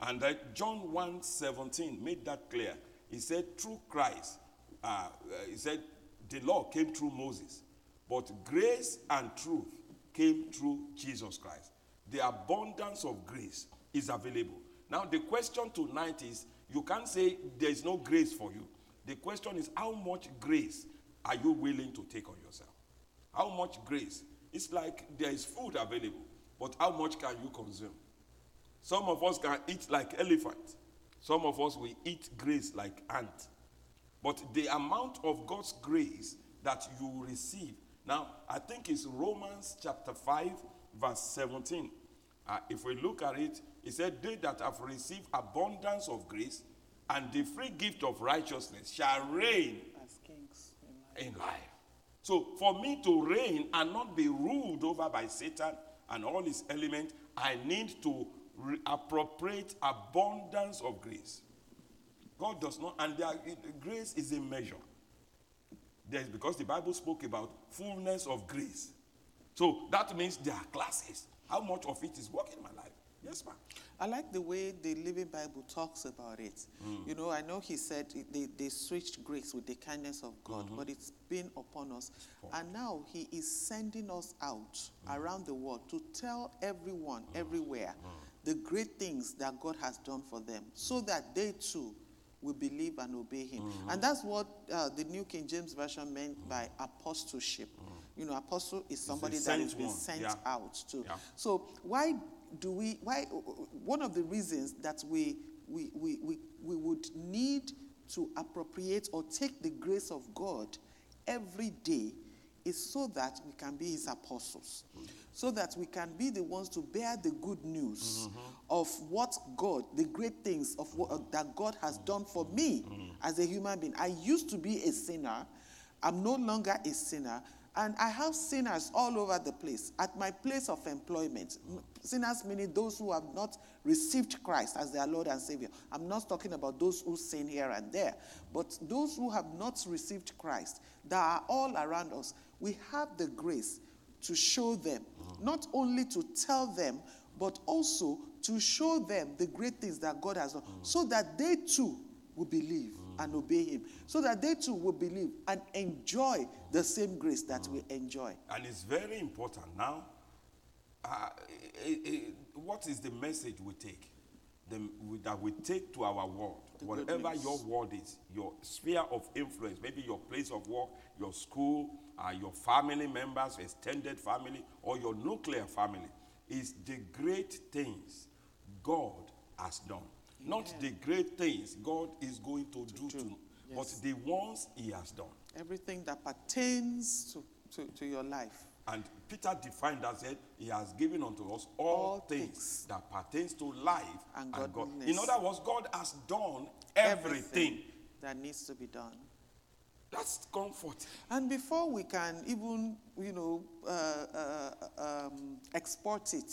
Speaker 2: And that John 1 17 made that clear. He said, Through Christ, uh, uh, he said, the law came through Moses, but grace and truth came through Jesus Christ. The abundance of grace is available. Now, the question tonight is you can't say there is no grace for you. The question is, how much grace are you willing to take on yourself? How much grace? It's like there is food available, but how much can you consume? Some of us can eat like elephant. Some of us will eat grace like ant. But the amount of God's grace that you receive. Now, I think it's Romans chapter 5, verse 17. Uh, if we look at it, it said, They that have received abundance of grace and the free gift of righteousness shall reign
Speaker 1: As kings in life.
Speaker 2: in life. So, for me to reign and not be ruled over by Satan and all his elements, I need to re- appropriate abundance of grace. God does not, and there, it- grace is a measure. There's because the Bible spoke about fullness of grace. So that means there are classes. How much of it is working in my life? Yes, ma'am.
Speaker 1: I like the way the Living Bible talks about it. You know, I know he said they, they switched grace with the kindness of God, but it's been upon us. And now he is sending us out around the world to tell everyone, everywhere, the great things that God has done for them so that they too will believe and obey him. And that's what uh, the New King James Version meant by apostleship. You know, apostle is somebody that has been sent
Speaker 2: yeah.
Speaker 1: out to.
Speaker 2: Yeah.
Speaker 1: So why do we? Why one of the reasons that we we, we, we we would need to appropriate or take the grace of God every day is so that we can be His apostles, so that we can be the ones to bear the good news mm-hmm. of what God, the great things of what mm-hmm. that God has done for me mm-hmm. as a human being. I used to be a sinner. I'm no longer a sinner. And I have sinners all over the place. At my place of employment, sinners meaning those who have not received Christ as their Lord and Savior. I'm not talking about those who sin here and there, but those who have not received Christ that are all around us. We have the grace to show them, not only to tell them, but also to show them the great things that God has done, so that they too will believe and obey him so that they too will believe and enjoy the same grace that we enjoy
Speaker 2: And it's very important now. Uh, eh, eh, what is the message we take? The, that we take to our world,
Speaker 1: The
Speaker 2: whatever your world is, your sphere of influence, maybe your place of work, your school, uh, your family members, extended family, or your nuclear family, is the great things God has done. Not
Speaker 1: Yeah.
Speaker 2: the great things God is going to, do,
Speaker 1: do.
Speaker 2: to,
Speaker 1: Yes.
Speaker 2: but the ones He has done.
Speaker 1: everything that pertains to, to, to your life
Speaker 2: And Peter defined that said, He has given unto us all,
Speaker 1: All
Speaker 2: things,
Speaker 1: things.
Speaker 2: that pertains to life
Speaker 1: And
Speaker 2: God.
Speaker 1: godliness.
Speaker 2: In other words, God has done everything.
Speaker 1: that needs to be done
Speaker 2: That's comfort.
Speaker 1: and before we can even you know uh, uh, um, export it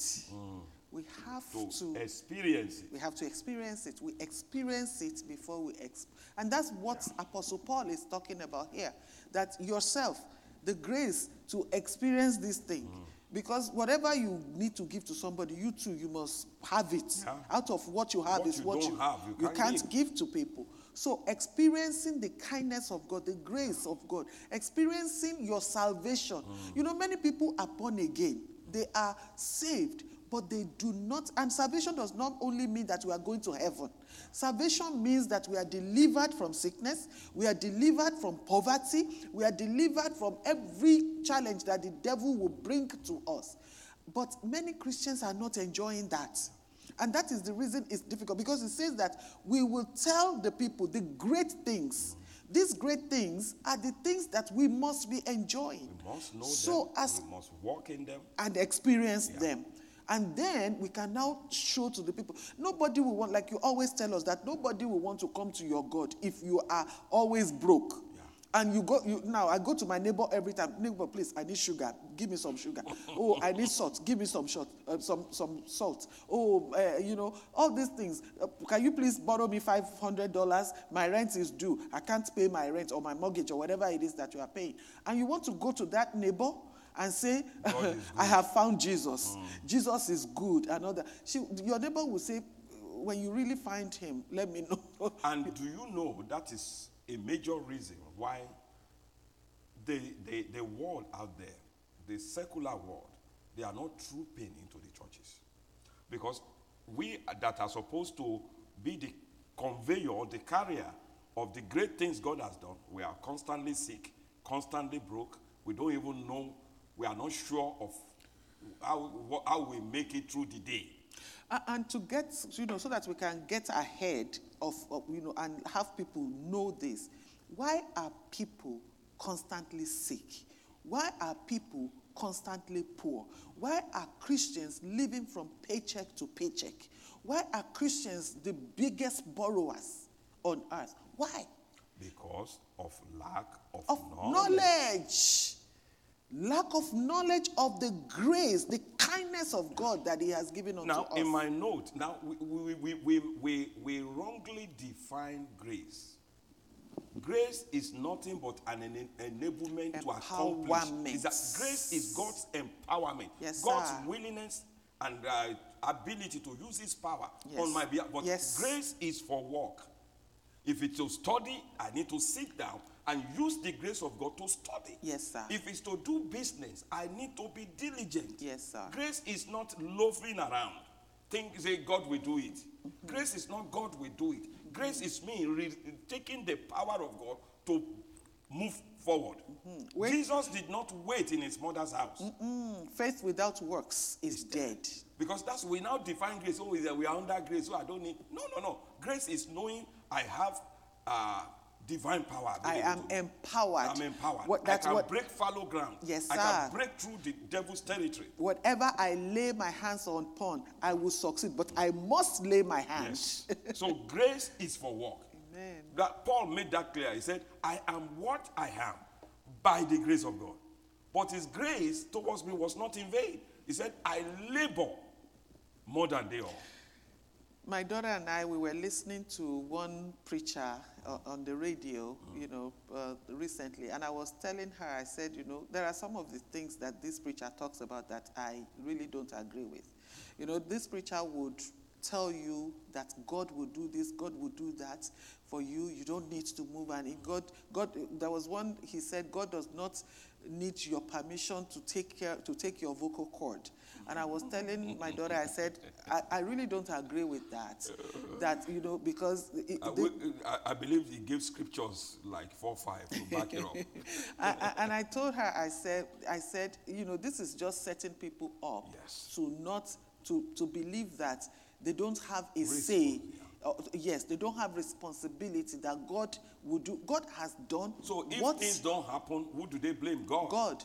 Speaker 1: we have
Speaker 2: To
Speaker 1: to
Speaker 2: experience it.
Speaker 1: We have to experience it. We experience it before we ex- and that's what Apostle Paul is talking about here. That yourself, the grace to experience this thing. Mm. Because whatever you need to give to somebody, you too, you must have it.
Speaker 2: Yeah.
Speaker 1: Out of what you have
Speaker 2: What
Speaker 1: is
Speaker 2: you
Speaker 1: what you,
Speaker 2: have, you
Speaker 1: you
Speaker 2: can't
Speaker 1: can't give to people. So experiencing the kindness of God, the grace of God, experiencing your salvation. Mm. You know, many people are born again. They are saved, but they do not. And salvation does not only mean that we are going to heaven. Salvation means that we are delivered from sickness, we are delivered from poverty, we are delivered from every challenge that the devil will bring to us. But many Christians are not enjoying that. And that is the reason it's difficult because it says that we will tell the people the great things. These great things are the things that we must be enjoying.
Speaker 2: We must know
Speaker 1: so
Speaker 2: them.
Speaker 1: as
Speaker 2: we must walk in them.
Speaker 1: and experience them. And then we can now show to the people. Nobody will want, like you always tell us, that nobody will want to come to your God if you are always broke. And you go you, now. I go to my neighbor every time. Neighbor, please, I need sugar. Give me some sugar. oh, I need salt. Give me some salt. Uh, some some salt. Oh, uh, you know all these things. Uh, can you please borrow me five hundred dollars? My rent is due. I can't pay my rent or my mortgage or whatever it is that you are paying. And you want to go to that neighbor and say, I have found Jesus. Mm. Jesus is good. And all that. She, your neighbor will say, when you really find him, let me know.
Speaker 2: And do you know that is a major reason why the, the, the world out there, the secular world, they are not trooping into the churches? Because we that are supposed to be the conveyor, the carrier of the great things God has done, we are constantly sick, constantly broke. We don't even know we are not sure of how, how we make it through the day.
Speaker 1: And to get, you know, so that we can get ahead of, of, you know, and have people know this. Why are people constantly sick? Why are people constantly poor? Why are Christians living from paycheck to paycheck? Why are Christians the biggest borrowers on earth? Why?
Speaker 2: Because of lack of,
Speaker 1: Of knowledge. Lack of knowledge of the grace, the kindness of God that He has given unto
Speaker 2: Now,
Speaker 1: us.
Speaker 2: in my note, now we, we, we, we, we, wrongly define grace. Grace is nothing but an ena- enablement to accomplish. Is that grace is God's empowerment,
Speaker 1: Yes,
Speaker 2: God's
Speaker 1: sir.
Speaker 2: willingness and uh, ability to use His power
Speaker 1: Yes.
Speaker 2: on my behalf. But
Speaker 1: Yes.
Speaker 2: grace is for work. If it's to study, I need to sit down and use the grace of God to study.
Speaker 1: Yes, sir.
Speaker 2: If it's to do business, I need to be diligent.
Speaker 1: Yes, sir.
Speaker 2: Grace is not loafing around. Think, say, God will do it. Grace is not God will do it. Grace is me re- taking the power of God to move forward.
Speaker 1: Wait.
Speaker 2: Jesus did not wait in his mother's house
Speaker 1: Mm, faith without works is dead.
Speaker 2: because that's we now define grace. Oh, that we are under grace, so I don't need. No, no, no. Grace is knowing I have uh, divine power.
Speaker 1: I am
Speaker 2: to-
Speaker 1: empowered.
Speaker 2: I'm empowered.
Speaker 1: What, that's
Speaker 2: I can
Speaker 1: what,
Speaker 2: break fallow ground.
Speaker 1: Yes,
Speaker 2: I
Speaker 1: sir.
Speaker 2: can break through the devil's territory.
Speaker 1: whatever I lay my hands on upon, I will succeed. But I must lay my hands.
Speaker 2: Yes. so grace is for work.
Speaker 1: Amen.
Speaker 2: That Paul made that clear. He said, I am what I am by the grace of God. But his grace towards me was not in vain. He said, I labor more than they all.
Speaker 1: My daughter and I, we were listening to one preacher uh, on the radio, you know, uh, recently, and I was telling her, I said, you know, there are some of the things that this preacher talks about that I really don't agree with. You know, this preacher would tell you that God will do this, God will do that for you. You don't need to move. And God, God, there was one he said, God does not need your permission to take care to take your vocal cord. And I was telling my daughter, I said, I, I really don't agree with that. That you know, because it,
Speaker 2: I, I- believe he gives scriptures like four, five to back it up.
Speaker 1: I, I- and I told her, I said, I said, you know, this is just setting people up
Speaker 2: Yes.
Speaker 1: to not to to believe that they don't have a
Speaker 2: Risk,
Speaker 1: say. Uh, yes, they don't have responsibility that God will do. God has done
Speaker 2: So if
Speaker 1: what
Speaker 2: things don't happen, who do they blame? God.
Speaker 1: God,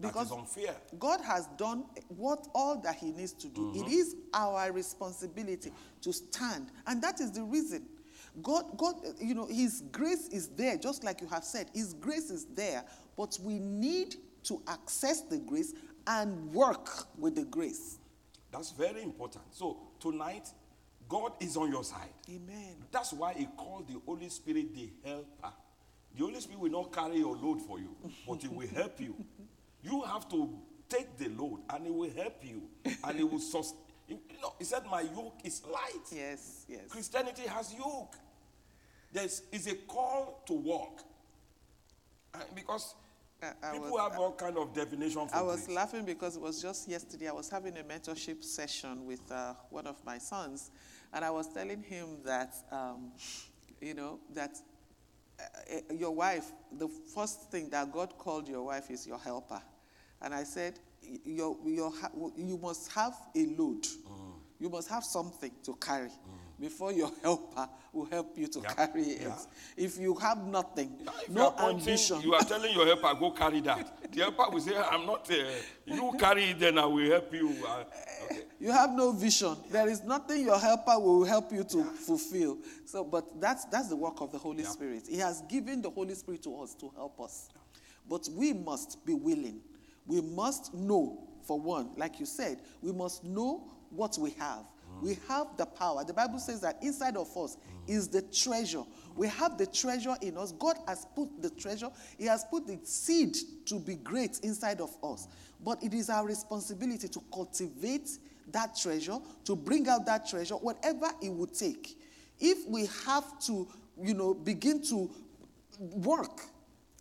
Speaker 1: because
Speaker 2: is unfair.
Speaker 1: God has done what all that He needs to do. It is our responsibility to stand, and that is the reason. God, God, you know, His grace is there, just like you have said. His grace is there, but we need to access the grace and work with the grace.
Speaker 2: That's very important. So tonight, God is on your side.
Speaker 1: Amen.
Speaker 2: That's why he called the Holy Spirit the helper. The Holy Spirit will not carry your load for you, but he will help you. You have to take the load and it will help you and it will sustain. You know, he said, My yoke is light.
Speaker 1: Yes, yes.
Speaker 2: Christianity has yoke. There's is a call to walk. And because
Speaker 1: I- I
Speaker 2: people
Speaker 1: was-
Speaker 2: have all kind of definition for
Speaker 1: I was laughing because it was just yesterday. I was having a mentorship session with uh, one of my sons, and I was telling him that, um, you know, that uh, uh, your wife, the first thing that God called your wife is your helper. And I said, your, your, ha- you must have a load.
Speaker 2: Mm.
Speaker 1: You must have something to carry before your helper will help you to
Speaker 2: Yeah,
Speaker 1: carry it.
Speaker 2: yeah.
Speaker 1: If you have nothing,
Speaker 2: Yeah, if you
Speaker 1: no
Speaker 2: pointing,
Speaker 1: ambition,
Speaker 2: You are telling your helper, go carry that. The helper will say, I'm not, uh, you carry it, then I will help you. Uh, okay.
Speaker 1: You have no vision. There is nothing your helper will help you to fulfill. So, but that's that's the work of the Holy. Spirit. He has given the Holy Spirit to us to help us. But we must be willing. We must know, for one, like you said, we must know what we have. We have the power. The Bible says that inside of us is the treasure. We have the treasure in us. God has put the treasure, He has put the seed to be great inside of us. But it is our responsibility to cultivate that treasure, to bring out that treasure, whatever it would take. If we have to, you know, begin to work,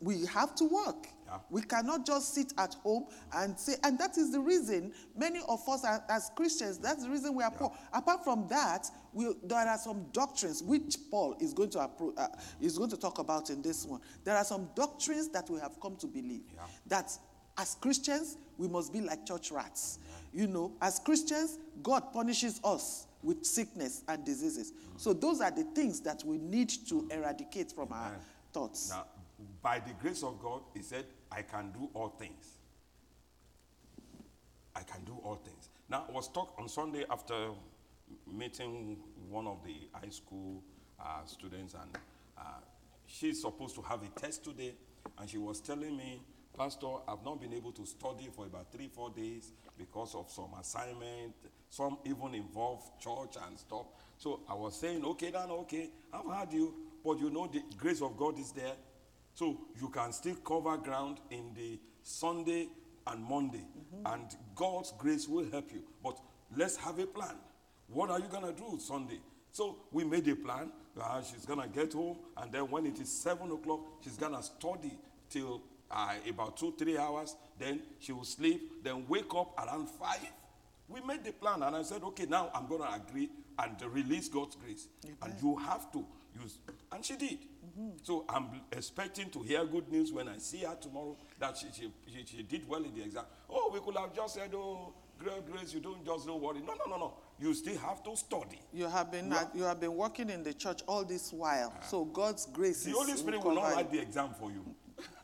Speaker 1: we have to work.
Speaker 2: Yeah.
Speaker 1: We cannot just sit at home and say, and that is the reason many of us are, as Christians, that's the reason we are poor. Apart from that, we, there are some doctrines which Paul is going to appro- uh, is going to talk about in this one. There are some doctrines that we have come to believe
Speaker 2: Yeah.
Speaker 1: that as Christians, we must be like church rats. You know, as Christians, God punishes us with sickness and diseases. So those are the things that we need to eradicate from our thoughts.
Speaker 2: Now, by the grace of God, he said, I can do all things. I can do all things. Now, I was talk on Sunday after meeting one of the high school uh, students, and uh, she's supposed to have a test today, and she was telling me, Pastor, I've not been able to study for about three, four days because of some assignment. Some even involve church and stuff. So I was saying, okay, then okay, I've had you, but you know the grace of God is there. So you can still cover ground in the Sunday and Monday, and God's grace will help you. But let's have a plan. What are you gonna do Sunday? So we made a plan. Uh, she's gonna get home, and then when it is seven o'clock, she's gonna study till uh, about two, three hours. Then she will sleep. Then wake up around five. We made the plan, and I said, okay, now I'm gonna agree and release God's grace, and you have to use. And she did. Mm-hmm. So I'm expecting to hear good news when I see her tomorrow that she, she, she, she did well in the exam. Oh, we could have just said, oh, great grace, you don't just don't worry. No, no, no, no. You still have to study.
Speaker 1: You have been you have been working in the church all this while, uh-huh. so God's grace
Speaker 2: The Holy Spirit will not write the exam for you.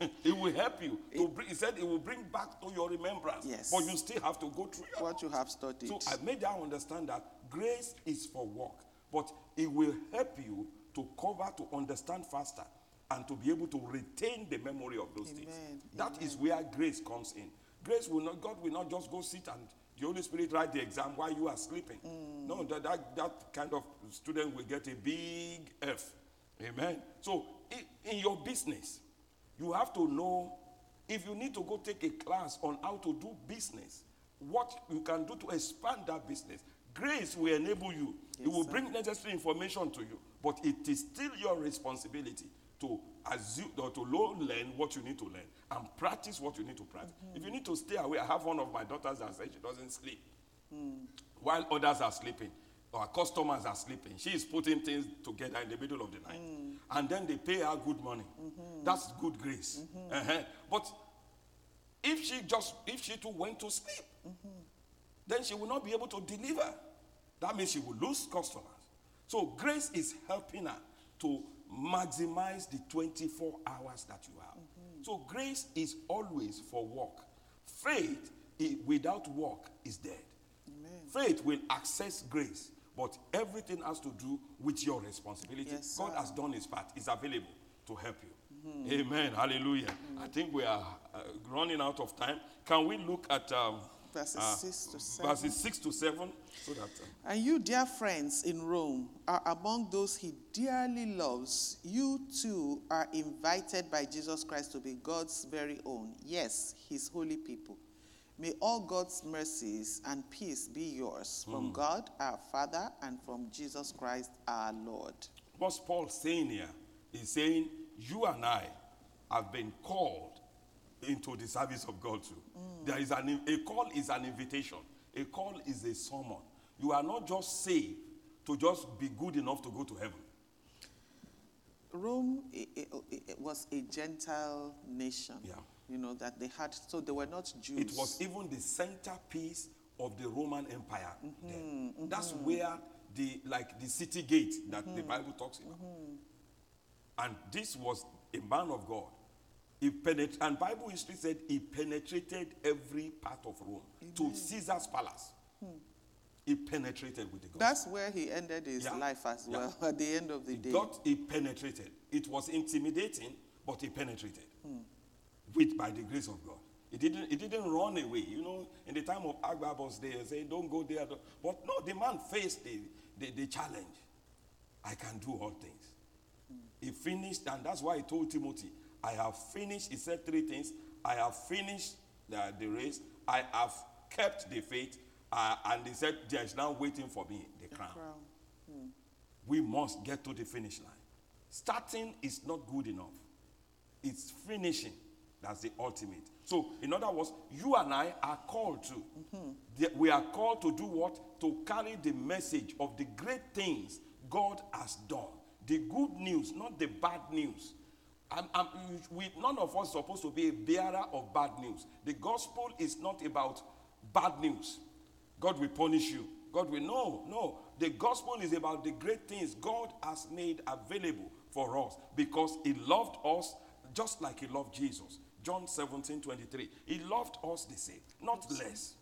Speaker 2: it will help you. To bring, he said it will bring back to your remembrance.
Speaker 1: Yes.
Speaker 2: But you still have to go through it.
Speaker 1: what you have studied.
Speaker 2: So I made her understand that grace is for work, but it will help you to cover, to understand faster, and to be able to retain the memory of those things.
Speaker 1: Amen.
Speaker 2: That is where grace comes in. Grace will not, God will not just go sit and the Holy Spirit write the exam while you are sleeping. Mm. No, that, that, that kind of student will get a big F. Amen. So in, in your business, you have to know if you need to go take a class on how to do business, what you can do to expand that business. Grace will enable you. it will
Speaker 1: sir.
Speaker 2: bring necessary information to you, but it is still your responsibility to assume or to learn what you need to learn and practice what you need to practice. Mm-hmm. If you need to stay away, I have one of my daughters that says she doesn't sleep hmm. while others are sleeping or customers are sleeping. She is putting things together in the middle of the night, hmm. and then they pay her good money. Mm-hmm. That's good grace. Mm-hmm. Uh-huh. But if she just if she too went to sleep, then she will not be able to deliver. That means she will lose customers. So grace is helping her to maximize the 24 hours that you have. So grace is always for work. Faith without work is dead. Faith will access grace, but everything has to do with your responsibility.
Speaker 1: Yes,
Speaker 2: God has done his part. Is available to help you. Amen. Hallelujah. I think we are uh, running out of time. Can we look at um,
Speaker 1: Verses
Speaker 2: uh,
Speaker 1: six to seven.
Speaker 2: verses six to seven, so that um,
Speaker 1: And you, dear friends in Rome, are among those he dearly loves. You too are invited by Jesus Christ to be God's very own. Yes, his holy people. May all God's mercies and peace be yours from God our Father and from Jesus Christ our Lord.
Speaker 2: what's Paul saying here? He's saying you and I have been called into the service of God too. There is an a call is an invitation. A call is a summon. You are not just saved to just be good enough to go to heaven.
Speaker 1: Rome i- i- i- was a Gentile nation.
Speaker 2: Yeah.
Speaker 1: You know, that they had, so they were not Jews.
Speaker 2: It was even the centerpiece of the Roman Empire. then. Mm-hmm, That's mm-hmm. where the like the city gate that the mm-hmm. Bible talks about. And this was a man of God. He and Bible history said he penetrated every part of Rome to Caesar's palace. Hmm. He penetrated with the gospel.
Speaker 1: That's where he ended his
Speaker 2: Yeah.
Speaker 1: life as
Speaker 2: Yeah.
Speaker 1: well at the end of the
Speaker 2: He
Speaker 1: day.
Speaker 2: got he penetrated. It was intimidating, but he penetrated. Hmm. With by the grace of God. He didn't, he didn't run away. You know, in the time of Agabus, they say, don't go there. don't-" But no, the man faced the, the, the challenge. I can do all things. Hmm. He finished, and that's why he told Timothy, I have finished. He said three things. I have finished the, the race. I have kept the faith. Uh, and he said, there is now waiting for me the crown
Speaker 1: Crown.
Speaker 2: we must get to the finish line. Starting is not good enough. It's finishing. That's the ultimate. So, in other words, you and I are called to. The- We are called to do what? To carry the message of the great things God has done. The good news, not the bad news. I'm, I'm, we, none of us supposed to be a bearer of bad news. The gospel is not about bad news. God will punish you. God will, no, no. The gospel is about the great things God has made available for us because He loved us just like He loved Jesus. John 17 23. He loved us the same, not less.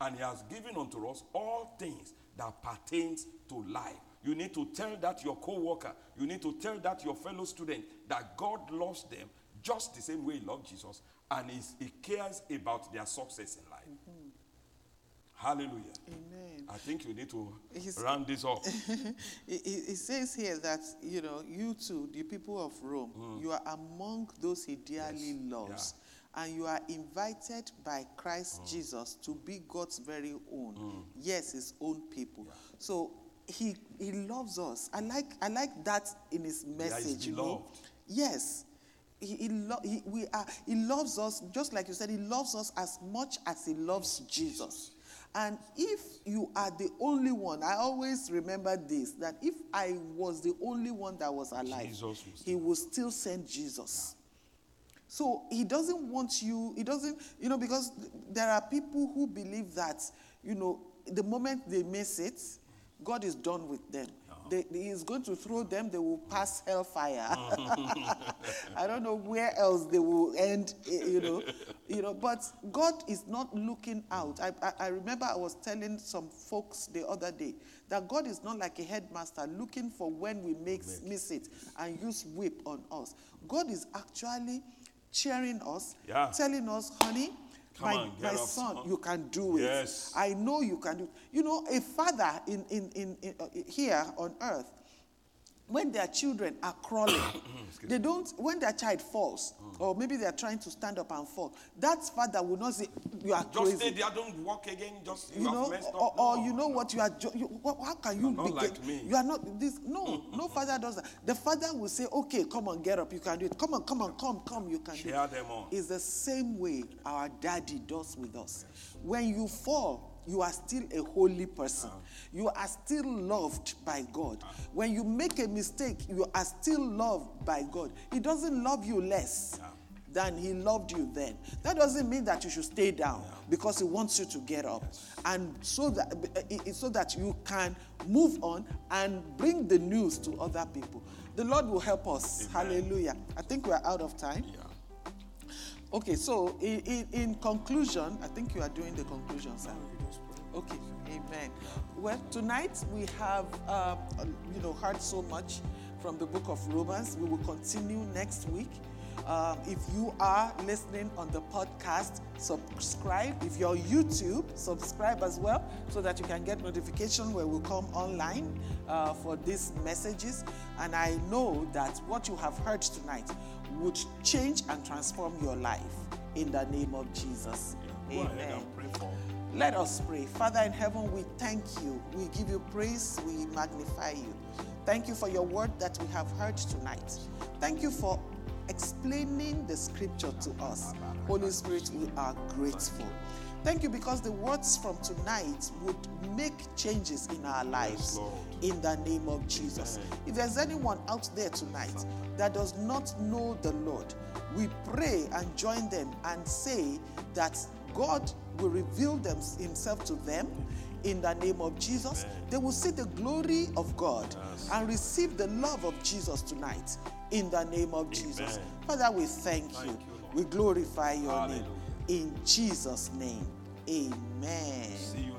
Speaker 2: And He has given unto us all things that pertains to life. You need to tell that your co-worker, you need to tell that your fellow student that God loves them just the same way He loved Jesus, and He cares about their success in life. Mm-hmm. Hallelujah.
Speaker 1: Amen.
Speaker 2: I think you need to He's, round this up.
Speaker 1: it, says here that, you know, you too, the people of Rome, mm. you are among those he dearly yes. loves. Yeah. And you are invited by Christ mm. Jesus to be God's very own. Mm. Yes, his own people. Yeah. So he he loves us. I like I like that in his message.
Speaker 2: you know?
Speaker 1: Yes. He, he, lo- he, we are, he loves us, just like you said, he loves us as much as he loves Jesus. And if you are the only one, I always remember this that if I was the only one that was alive, he would still send Jesus. Yeah. So he doesn't want you, he doesn't, you know, because there are people who believe that, you know, the moment they miss it, God is done with them. They, he is going to throw them, they will pass hellfire. I don't know where else they will end, eh, you know. You know, but God is not looking out. I, I, I remember I was telling some folks the other day that God is not like a headmaster looking for when we make, miss it and use whip on us. God is actually cheering us, yeah. telling us, honey, Come my, on, my son, you can do it.
Speaker 2: Yes.
Speaker 1: I know you can do it. You know, a father in, in, in, in uh, here on earth, when their children are crawling, they don't, when their child falls, mm. or maybe they are trying to stand up and fall, that father will not say, You are
Speaker 2: just
Speaker 1: crazy.
Speaker 2: stay there, don't walk again, just you, you know,
Speaker 1: or, or, you know what, you are, you, how can you
Speaker 2: be, like me.
Speaker 1: You are not this, no, no father does that. The father will say, Okay, come on, get up, you can do it. Come on, come on, come, come, you can
Speaker 2: Share
Speaker 1: do it.
Speaker 2: them on.
Speaker 1: It's the same way our daddy does with us. When you fall, you are still a holy person. You are still loved by God. When you make a mistake, you are still loved by God. He doesn't love you less than He loved you then. That doesn't mean that you should stay down because He wants you to get up. Yes. And so that, eh, eh, so that you can move on and bring the news to other people. The Lord will help us. Amen. Hallelujah. I think we're out of time.
Speaker 2: Yeah.
Speaker 1: Okay, so in, in, in, conclusion, I think you are doing the conclusion, sir. Okay, amen. Well, tonight we have, uh, you know, heard so much from the book of Romans. We will continue next week. Um, if you are listening on the podcast, subscribe. If you're on YouTube, subscribe as well so that you can get notification when we come online uh, for these messages. And I know that what you have heard tonight would change and transform your life in the name of Jesus.
Speaker 2: Amen.
Speaker 1: Let us pray. Father in heaven, we thank you. We give you praise. We magnify you. Thank you for your word that we have heard tonight. Thank you for explaining the scripture to us. Holy Spirit, we are grateful. Thank you because the words from tonight would make changes in our lives
Speaker 2: yes,
Speaker 1: in the name of Jesus. Amen. If there's anyone out there tonight that does not know the Lord, we pray and join them and say that God will reveal them, Himself to them in the name of Jesus. Amen. They will see the glory of God yes. and receive the love of Jesus tonight in the name of Amen. Jesus. Father, we thank, thank you. you we glorify your Hallelujah. name in Jesus' name. Amen.